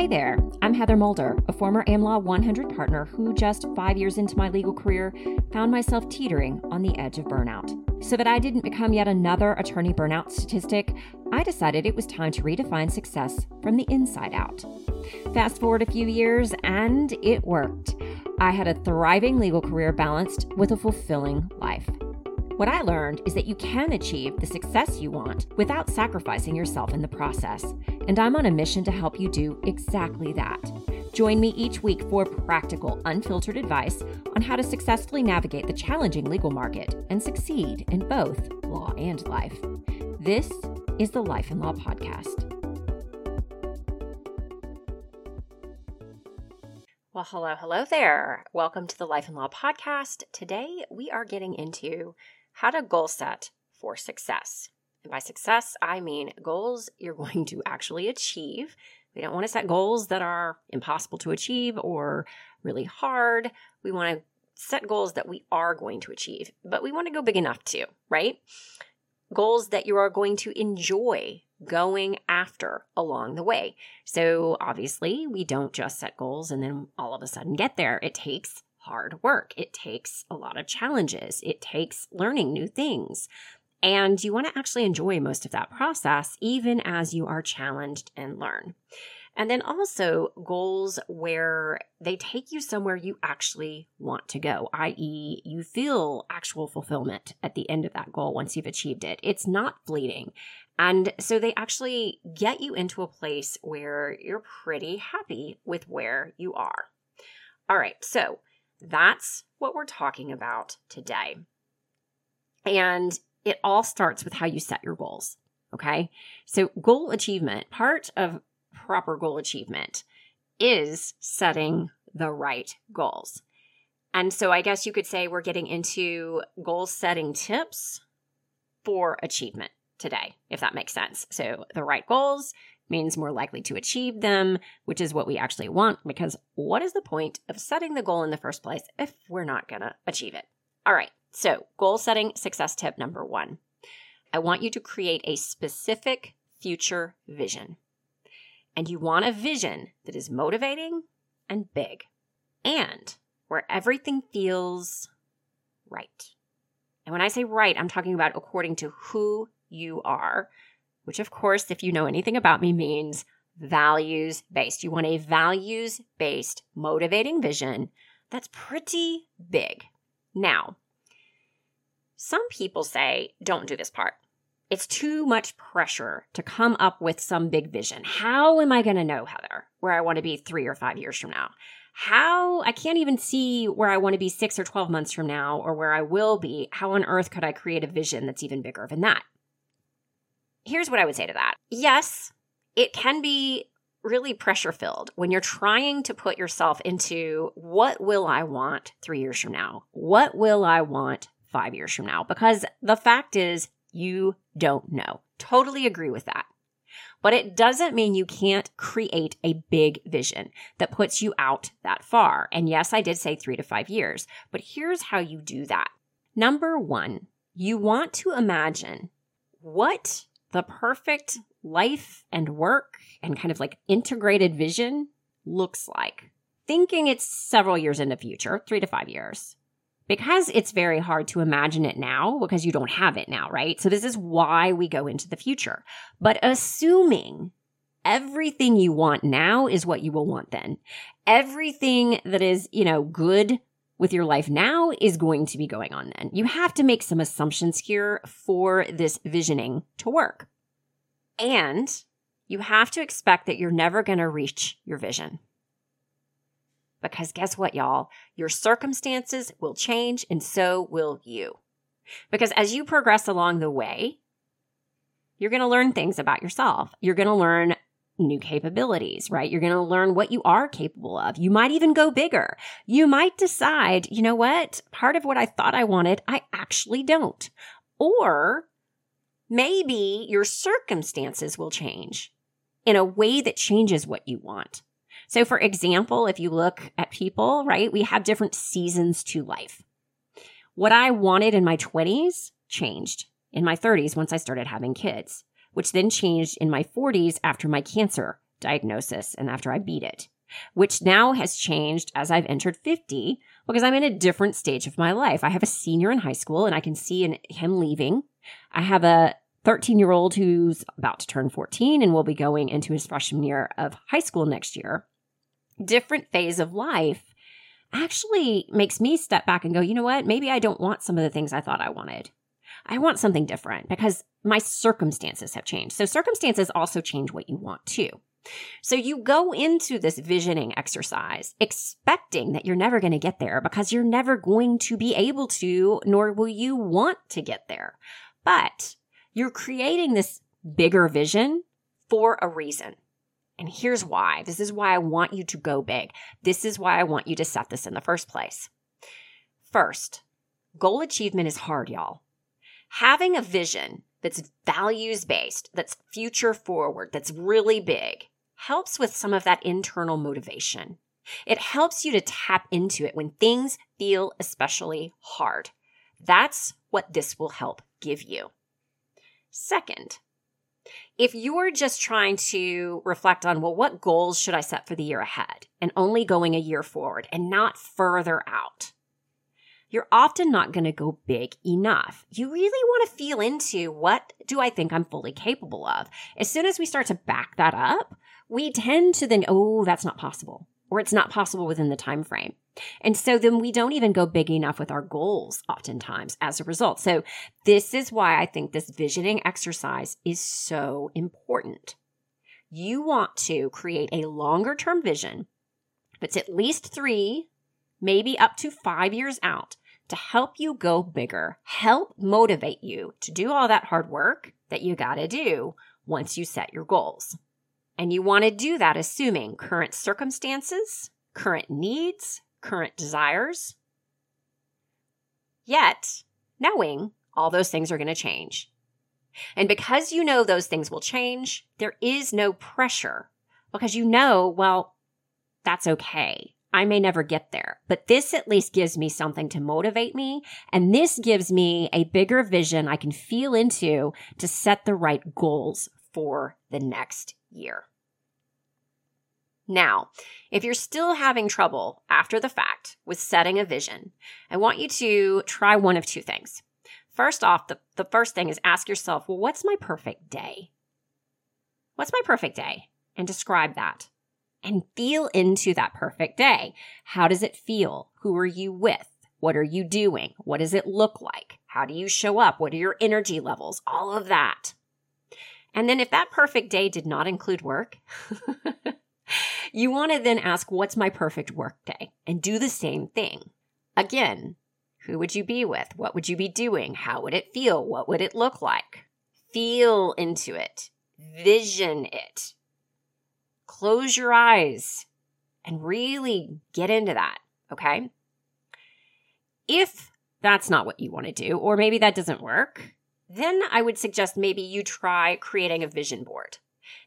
Hey there, I'm Heather Moulder, a former AmLaw 100 partner who, just five years into my legal career, found myself teetering on the edge of burnout. So that I didn't become yet another attorney burnout statistic, I decided it was time to redefine success from the inside out. Fast forward a few years, and it worked. I had a thriving legal career balanced with a fulfilling life. What I learned is that you can achieve the success you want without sacrificing yourself in the process. And I'm on a mission to help you do exactly that. Join me each week for practical, unfiltered advice on how to successfully navigate the challenging legal market and succeed in both law and life. This is the Life and Law Podcast. Well, hello, hello there. Welcome to the Life and Law Podcast. Today we are getting into how to goal set for success. And by success, I mean goals you're going to actually achieve. We don't want to set goals that are impossible to achieve or really hard. We want to set goals that we are going to achieve, but we want to go big enough too, right? Goals that you are going to enjoy going after along the way. So obviously, we don't just set goals and then all of a sudden get there. It takes hard work. It takes a lot of challenges. It takes learning new things. And you want to actually enjoy most of that process, even as you are challenged and learn. And then also goals where they take you somewhere you actually want to go, i.e., you feel actual fulfillment at the end of that goal once you've achieved it. It's not fleeting. And so they actually get you into a place where you're pretty happy with where you are. All right, so that's what we're talking about today. And it all starts with how you set your goals. Okay. So, goal achievement, part of proper goal achievement is setting the right goals. And so, I guess you could say we're getting into goal setting tips for achievement today, if that makes sense. So, the right goals, means more likely to achieve them, which is what we actually want because what is the point of setting the goal in the first place if we're not going to achieve it? All right, so goal setting success tip number one I want you to create a specific future vision. And you want a vision that is motivating and big and where everything feels right. And when I say right, I'm talking about according to who you are which, of course, if you know anything about me, means values based. You want a values based, motivating vision that's pretty big. Now, some people say, don't do this part. It's too much pressure to come up with some big vision. How am I going to know, Heather, where I want to be three or five years from now? How I can't even see where I want to be six or 12 months from now or where I will be. How on earth could I create a vision that's even bigger than that? here's what I would say to that. Yes, it can be really pressure filled when you're trying to put yourself into what will I want three years from now? What will I want five years from now? Because the fact is, you don't know. Totally agree with that. But it doesn't mean you can't create a big vision that puts you out that far. And yes, I did say three to five years, but here's how you do that. Number one, you want to imagine what the perfect life and work and kind of like integrated vision looks like. Thinking it's several years in the future, three to five years. Because it's very hard to imagine it now because you don't have it now, right? So, this is why we go into the future. But assuming everything you want now is what you will want then, everything that is, you know, good with your life now is going to be going on then. You have to make some assumptions here for this visioning to work. And you have to expect that you're never going to reach your vision. Because guess what, y'all? Your circumstances will change and so will you. Because as you progress along the way, you're going to learn things about yourself. You're going to learn new capabilities, right? You're going to learn what you are capable of. You might even go bigger. You might decide, you know what? Part of what I thought I wanted, I actually don't. Or maybe your circumstances will change in a way that changes what you want. So, for example, if you look at people, right, we have different seasons to life. What I wanted in my 20s changed in my 30s once I started having kids which then changed in my 40s after my cancer diagnosis and after I beat it, which now has changed as I've entered 50 because I'm in a different stage of my life. I have a senior in high school and I can see in him leaving. I have a 13 year old who's about to turn 14 and will be going into his freshman year of high school next year. Different phase of life actually makes me step back and go, you know what? Maybe I don't want some of the things I thought I wanted. I want something different because my circumstances have changed. So circumstances also change what you want too. So you go into this visioning exercise expecting that you're never going to get there because you're never going to be able to, nor will you want to get there. But you're creating this bigger vision for a reason. And here's why. This is why I want you to go big. This is why I want you to set this in the first place. First, goal achievement is hard, y'all. Having a vision that's values based, that's future forward, that's really big, helps with some of that internal motivation. It helps you to tap into it when things feel especially hard. That's what this will help give you. Second, if you're just trying to reflect on, well, what goals should I set for the year ahead and only going a year forward and not further out, you're often not going to go big enough. You really want to feel into what do I think I'm fully capable of? As soon as we start to back that up, we tend to then, oh, that's not possible or it's not possible within the time frame. And so then we don't even go big enough with our goals oftentimes as a result. So this is why I think this visioning exercise is so important. You want to create a longer term vision that's at least three, maybe up to five years out to help you go bigger, help motivate you to do all that hard work that you got to do once you set your goals. And you want to do that assuming current circumstances, current needs, current desires. Yet, knowing all those things are going to change. And because you know those things will change, there is no pressure because you know, well, that's okay. I may never get there, but this at least gives me something to motivate me. And this gives me a bigger vision I can feel into to set the right goals for the next year. Now, if you're still having trouble after the fact with setting a vision, I want you to try one of two things. First off, the, the first thing is ask yourself, well, what's my perfect day? What's my perfect day? And describe that and feel into that perfect day. How does it feel? Who are you with? What are you doing? What does it look like? How do you show up? What are your energy levels? All of that. And then if that perfect day did not include work, You want to then ask, what's my perfect workday? And do the same thing. Again, who would you be with? What would you be doing? How would it feel? What would it look like? Feel into it. Vision it. Close your eyes and really get into that. Okay. If that's not what you want to do, or maybe that doesn't work, then I would suggest maybe you try creating a vision board.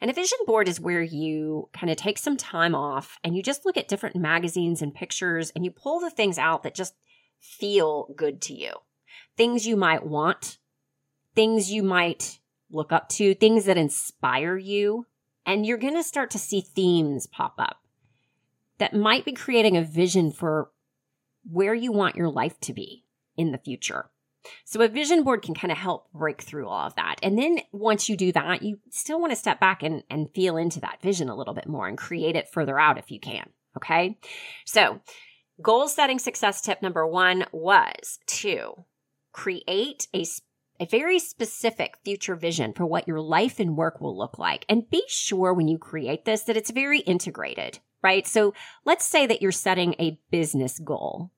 And a vision board is where you kind of take some time off and you just look at different magazines and pictures and you pull the things out that just feel good to you. Things you might want, things you might look up to, things that inspire you. And you're going to start to see themes pop up that might be creating a vision for where you want your life to be in the future. So a vision board can kind of help break through all of that. And then once you do that, you still want to step back and, and feel into that vision a little bit more and create it further out if you can. Okay. So goal setting success tip number one was to create a a very specific future vision for what your life and work will look like. And be sure when you create this that it's very integrated, right? So let's say that you're setting a business goal.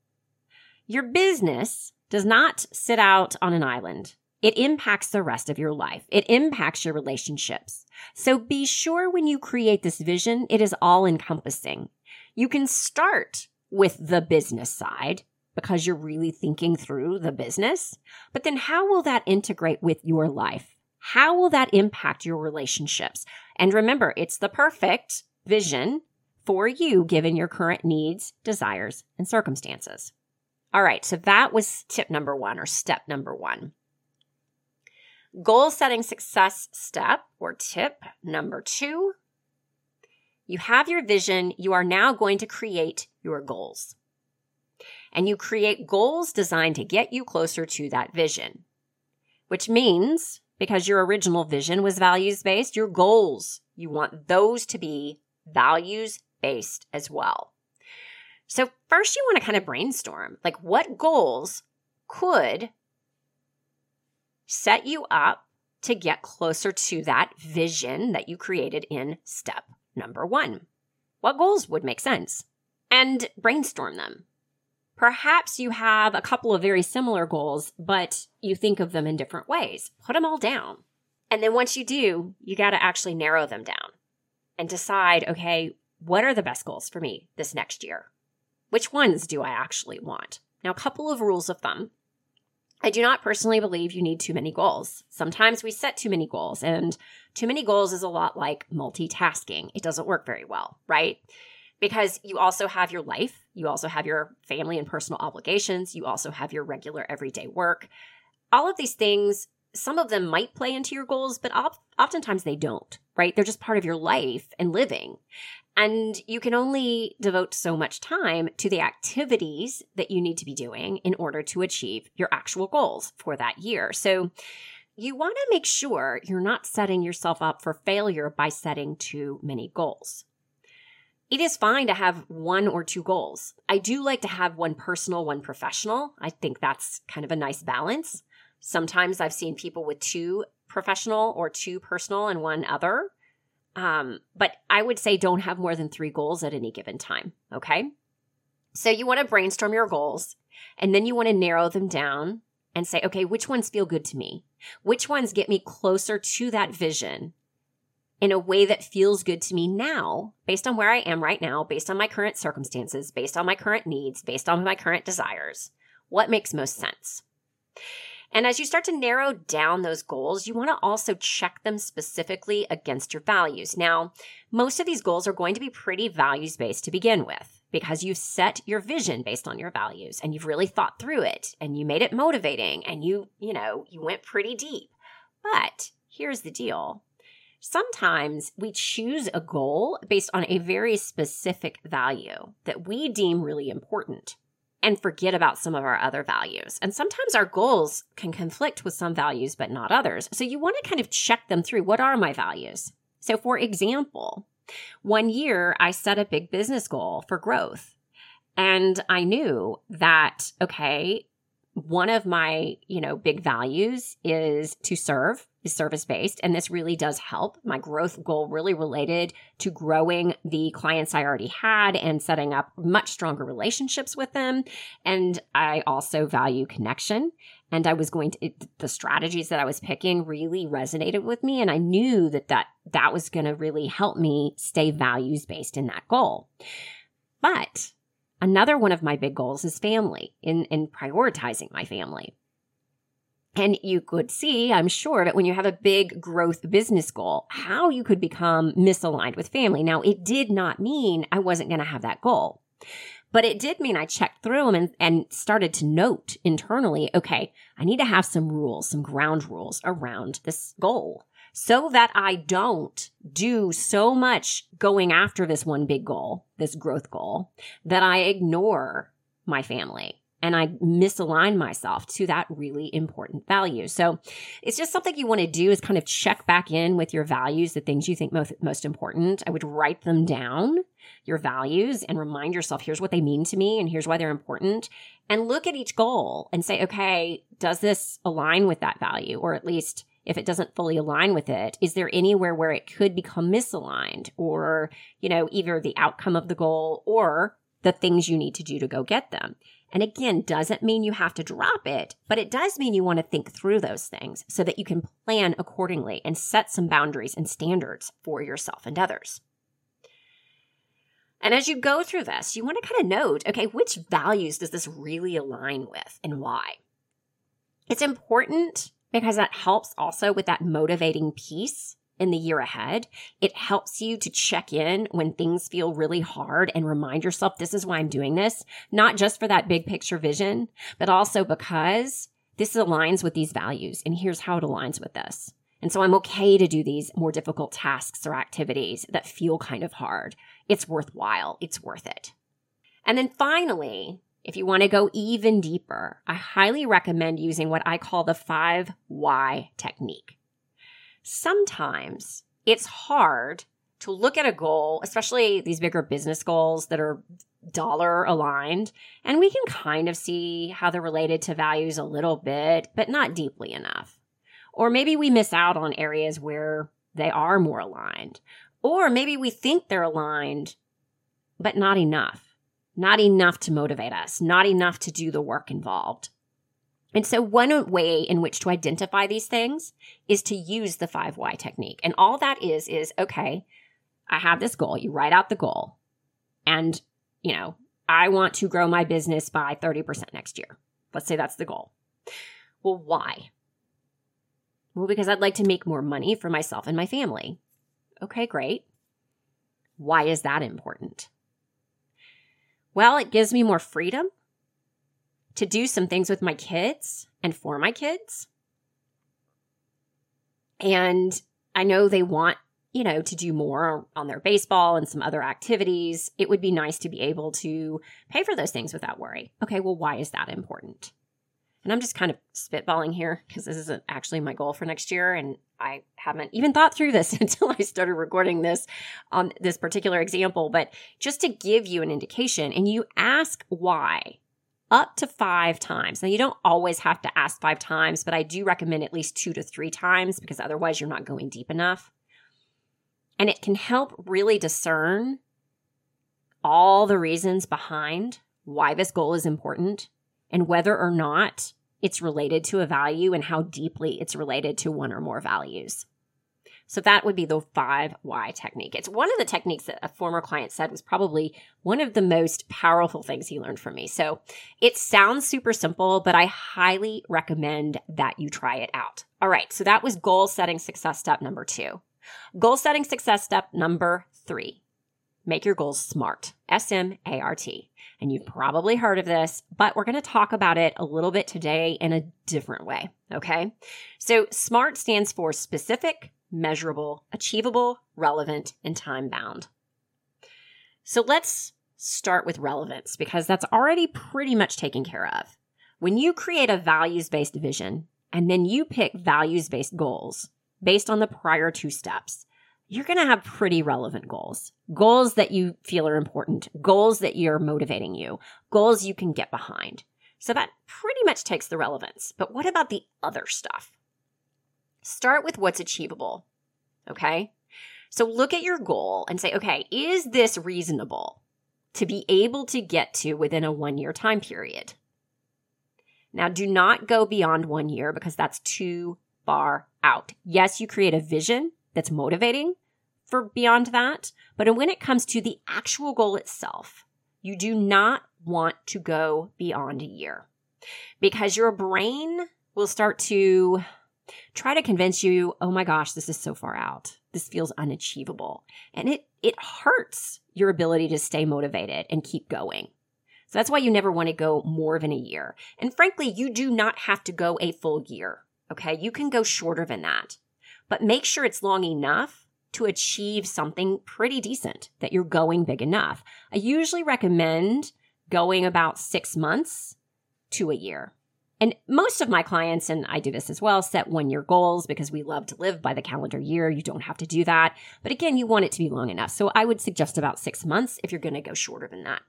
Your business does not sit out on an island. It impacts the rest of your life. It impacts your relationships. So be sure when you create this vision, it is all encompassing. You can start with the business side because you're really thinking through the business, but then how will that integrate with your life? How will that impact your relationships? And remember, it's the perfect vision for you given your current needs, desires, and circumstances. All right, so that was tip number one or step number one. Goal setting success step or tip number two You have your vision. You are now going to create your goals. And you create goals designed to get you closer to that vision, which means because your original vision was values based, your goals, you want those to be values based as well. So, first, you want to kind of brainstorm like what goals could set you up to get closer to that vision that you created in step number one. What goals would make sense? And brainstorm them. Perhaps you have a couple of very similar goals, but you think of them in different ways. Put them all down. And then once you do, you got to actually narrow them down and decide okay, what are the best goals for me this next year? Which ones do I actually want? Now, a couple of rules of thumb. I do not personally believe you need too many goals. Sometimes we set too many goals, and too many goals is a lot like multitasking. It doesn't work very well, right? Because you also have your life, you also have your family and personal obligations, you also have your regular everyday work. All of these things, some of them might play into your goals, but oftentimes they don't, right? They're just part of your life and living. And you can only devote so much time to the activities that you need to be doing in order to achieve your actual goals for that year. So you want to make sure you're not setting yourself up for failure by setting too many goals. It is fine to have one or two goals. I do like to have one personal, one professional. I think that's kind of a nice balance. Sometimes I've seen people with two professional or two personal and one other. Um, but I would say don't have more than three goals at any given time. Okay. So you want to brainstorm your goals and then you want to narrow them down and say, okay, which ones feel good to me? Which ones get me closer to that vision in a way that feels good to me now, based on where I am right now, based on my current circumstances, based on my current needs, based on my current desires? What makes most sense? And as you start to narrow down those goals, you want to also check them specifically against your values. Now, most of these goals are going to be pretty values based to begin with because you've set your vision based on your values and you've really thought through it and you made it motivating and you, you know, you went pretty deep. But here's the deal. Sometimes we choose a goal based on a very specific value that we deem really important and forget about some of our other values. And sometimes our goals can conflict with some values, but not others. So you want to kind of check them through. What are my values? So, for example, one year I set a big business goal for growth. And I knew that, okay, one of my, you know, big values is to serve is service based. And this really does help. My growth goal really related to growing the clients I already had and setting up much stronger relationships with them. And I also value connection. And I was going to, it, the strategies that I was picking really resonated with me. And I knew that that, that was going to really help me stay values based in that goal. But another one of my big goals is family in, in prioritizing my family. And you could see, I'm sure, that when you have a big growth business goal, how you could become misaligned with family. Now, it did not mean I wasn't going to have that goal, but it did mean I checked through them and, and started to note internally, okay, I need to have some rules, some ground rules around this goal so that I don't do so much going after this one big goal, this growth goal, that I ignore my family and I misalign myself to that really important value. So it's just something you want to do is kind of check back in with your values, the things you think most, most important. I would write them down, your values, and remind yourself, here's what they mean to me and here's why they're important. And look at each goal and say, okay, does this align with that value? Or at least if it doesn't fully align with it, is there anywhere where it could become misaligned or, you know, either the outcome of the goal or the things you need to do to go get them? And again, doesn't mean you have to drop it, but it does mean you want to think through those things so that you can plan accordingly and set some boundaries and standards for yourself and others. And as you go through this, you want to kind of note okay, which values does this really align with and why? It's important because that helps also with that motivating piece in the year ahead. It helps you to check in when things feel really hard and remind yourself, this is why I'm doing this, not just for that big picture vision, but also because this aligns with these values. And here's how it aligns with this. And so I'm okay to do these more difficult tasks or activities that feel kind of hard. It's worthwhile. It's worth it. And then finally, if you want to go even deeper, I highly recommend using what I call the five why technique. Sometimes it's hard to look at a goal, especially these bigger business goals that are dollar aligned, and we can kind of see how they're related to values a little bit, but not deeply enough. Or maybe we miss out on areas where they are more aligned. Or maybe we think they're aligned, but not enough. Not enough to motivate us, not enough to do the work involved. And so one way in which to identify these things is to use the 5Y technique. And all that is, is okay, I have this goal. You write out the goal. And, you know, I want to grow my business by 30% next year. Let's say that's the goal. Well, why? Well, because I'd like to make more money for myself and my family. Okay, great. Why is that important? Well, it gives me more freedom to do some things with my kids and for my kids. And I know they want, you know, to do more on their baseball and some other activities. It would be nice to be able to pay for those things without worry. Okay, well, why is that important? And I'm just kind of spitballing here because this isn't actually my goal for next year. And I haven't even thought through this until I started recording this on this particular example. But just to give you an indication, and you ask why up to five times. Now, you don't always have to ask five times, but I do recommend at least two to three times because otherwise you're not going deep enough. And it can help really discern all the reasons behind why this goal is important and whether or not it's related to a value and how deeply it's related to one or more values. So that would be the five why technique. It's one of the techniques that a former client said was probably one of the most powerful things he learned from me. So it sounds super simple, but I highly recommend that you try it out. All right. So that was goal setting success step number two. Goal setting success step number three. Make your goals smart. S M A R T. And you've probably heard of this, but we're going to talk about it a little bit today in a different way. Okay. So SMART stands for specific, measurable, achievable, relevant, and time bound. So let's start with relevance because that's already pretty much taken care of. When you create a values based vision and then you pick values based goals based on the prior two steps, you're going to have pretty relevant goals. Goals that you feel are important, goals that you're motivating you, goals you can get behind. So that pretty much takes the relevance. But what about the other stuff? Start with what's achievable. Okay. So look at your goal and say, okay, is this reasonable to be able to get to within a one year time period? Now, do not go beyond one year because that's too far out. Yes, you create a vision that's motivating for beyond that. But when it comes to the actual goal itself, you do not want to go beyond a year because your brain will start to try to convince you, oh my gosh, this is so far out. This feels unachievable. And it, it hurts your ability to stay motivated and keep going. So that's why you never want to go more than a year. And frankly, you do not have to go a full year. Okay. You can go shorter than that but make sure it's long enough to achieve something pretty decent, that you're going big enough. I usually recommend going about six months to a year. And most of my clients, and I do this as well, set one year goals because we love to live by the calendar year. You don't have to do that. But again, you want it to be long enough. So I would suggest about six months if you're going to go shorter than that.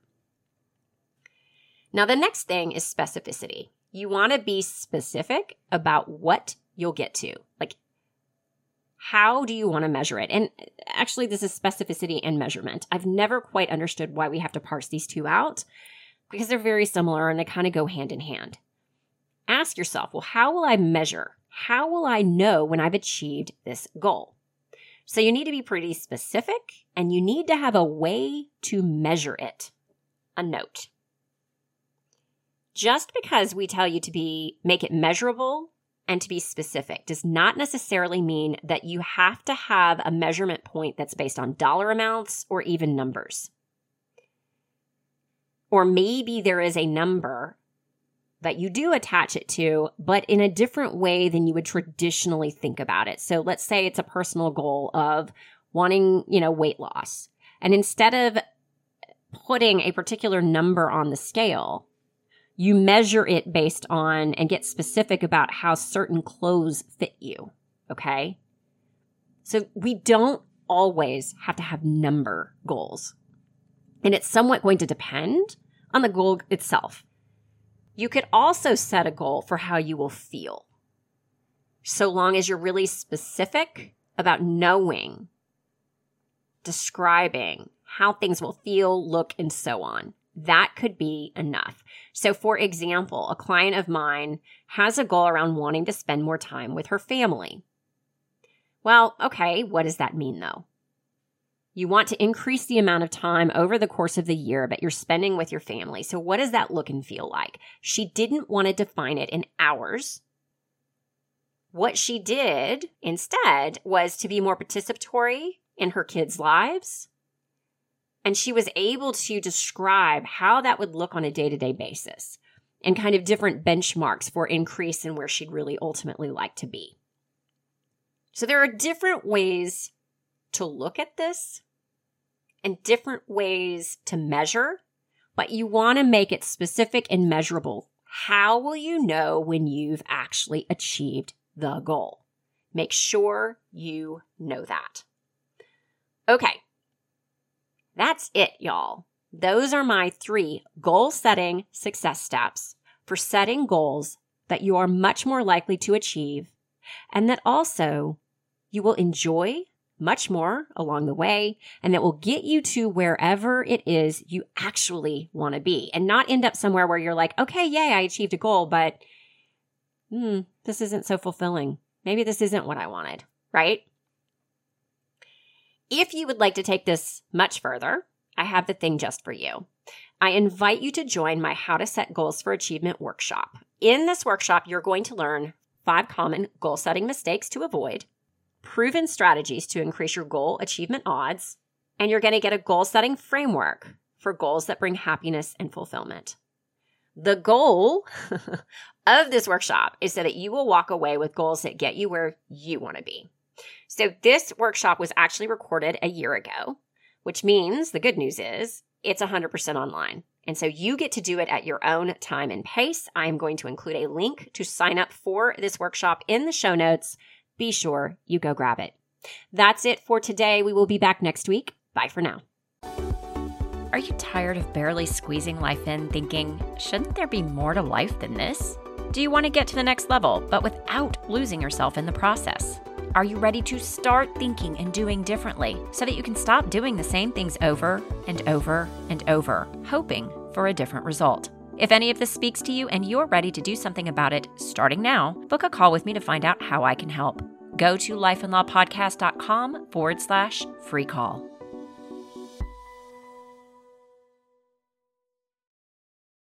Now, the next thing is specificity. You want to be specific about what you'll get to. Like, how do you want to measure it? And actually, this is specificity and measurement. I've never quite understood why we have to parse these two out because they're very similar and they kind of go hand in hand. Ask yourself, well, how will I measure? How will I know when I've achieved this goal? So you need to be pretty specific and you need to have a way to measure it. A note. Just because we tell you to be make it measurable and to be specific does not necessarily mean that you have to have a measurement point that's based on dollar amounts or even numbers. Or maybe there is a number that you do attach it to, but in a different way than you would traditionally think about it. So let's say it's a personal goal of wanting, you know, weight loss. And instead of putting a particular number on the scale, you measure it based on and get specific about how certain clothes fit you. Okay. So we don't always have to have number goals. And it's somewhat going to depend on the goal itself. You could also set a goal for how you will feel. So long as you're really specific about knowing, describing how things will feel, look, and so on. That could be enough. So, for example, a client of mine has a goal around wanting to spend more time with her family. Well, okay, what does that mean though? You want to increase the amount of time over the course of the year that you're spending with your family. So, what does that look and feel like? She didn't want to define it in hours. What she did instead was to be more participatory in her kids' lives. And she was able to describe how that would look on a day to day basis and kind of different benchmarks for increase in where she'd really ultimately like to be. So, there are different ways to look at this and different ways to measure, but you want to make it specific and measurable. How will you know when you've actually achieved the goal? Make sure you know that. Okay. That's it, y'all. Those are my three goal setting success steps for setting goals that you are much more likely to achieve and that also you will enjoy much more along the way, and that will get you to wherever it is you actually want to be and not end up somewhere where you're like, okay, yay, I achieved a goal, but hmm, this isn't so fulfilling. Maybe this isn't what I wanted, right? If you would like to take this much further, I have the thing just for you. I invite you to join my How to Set Goals for Achievement workshop. In this workshop, you're going to learn five common goal setting mistakes to avoid proven strategies to increase your goal achievement odds, and you're going to get a goal setting framework for goals that bring happiness and fulfillment. The goal of this workshop is so that you will walk away with goals that get you where you want to be. So, this workshop was actually recorded a year ago, which means the good news is it's 100% online. And so you get to do it at your own time and pace. I am going to include a link to sign up for this workshop in the show notes be sure you go grab it. That's it for today. We will be back next week. Bye for now. Are you tired of barely squeezing life in, thinking, shouldn't there be more to life than this? Do you want to get to the next level, but without losing yourself in the process? Are you ready to start thinking and doing differently so that you can stop doing the same things over and over and over, hoping for a different result? If any of this speaks to you and you're ready to do something about it starting now, book a call with me to find out how I can help. Go to lifeandlawpodcast.com forward slash free call.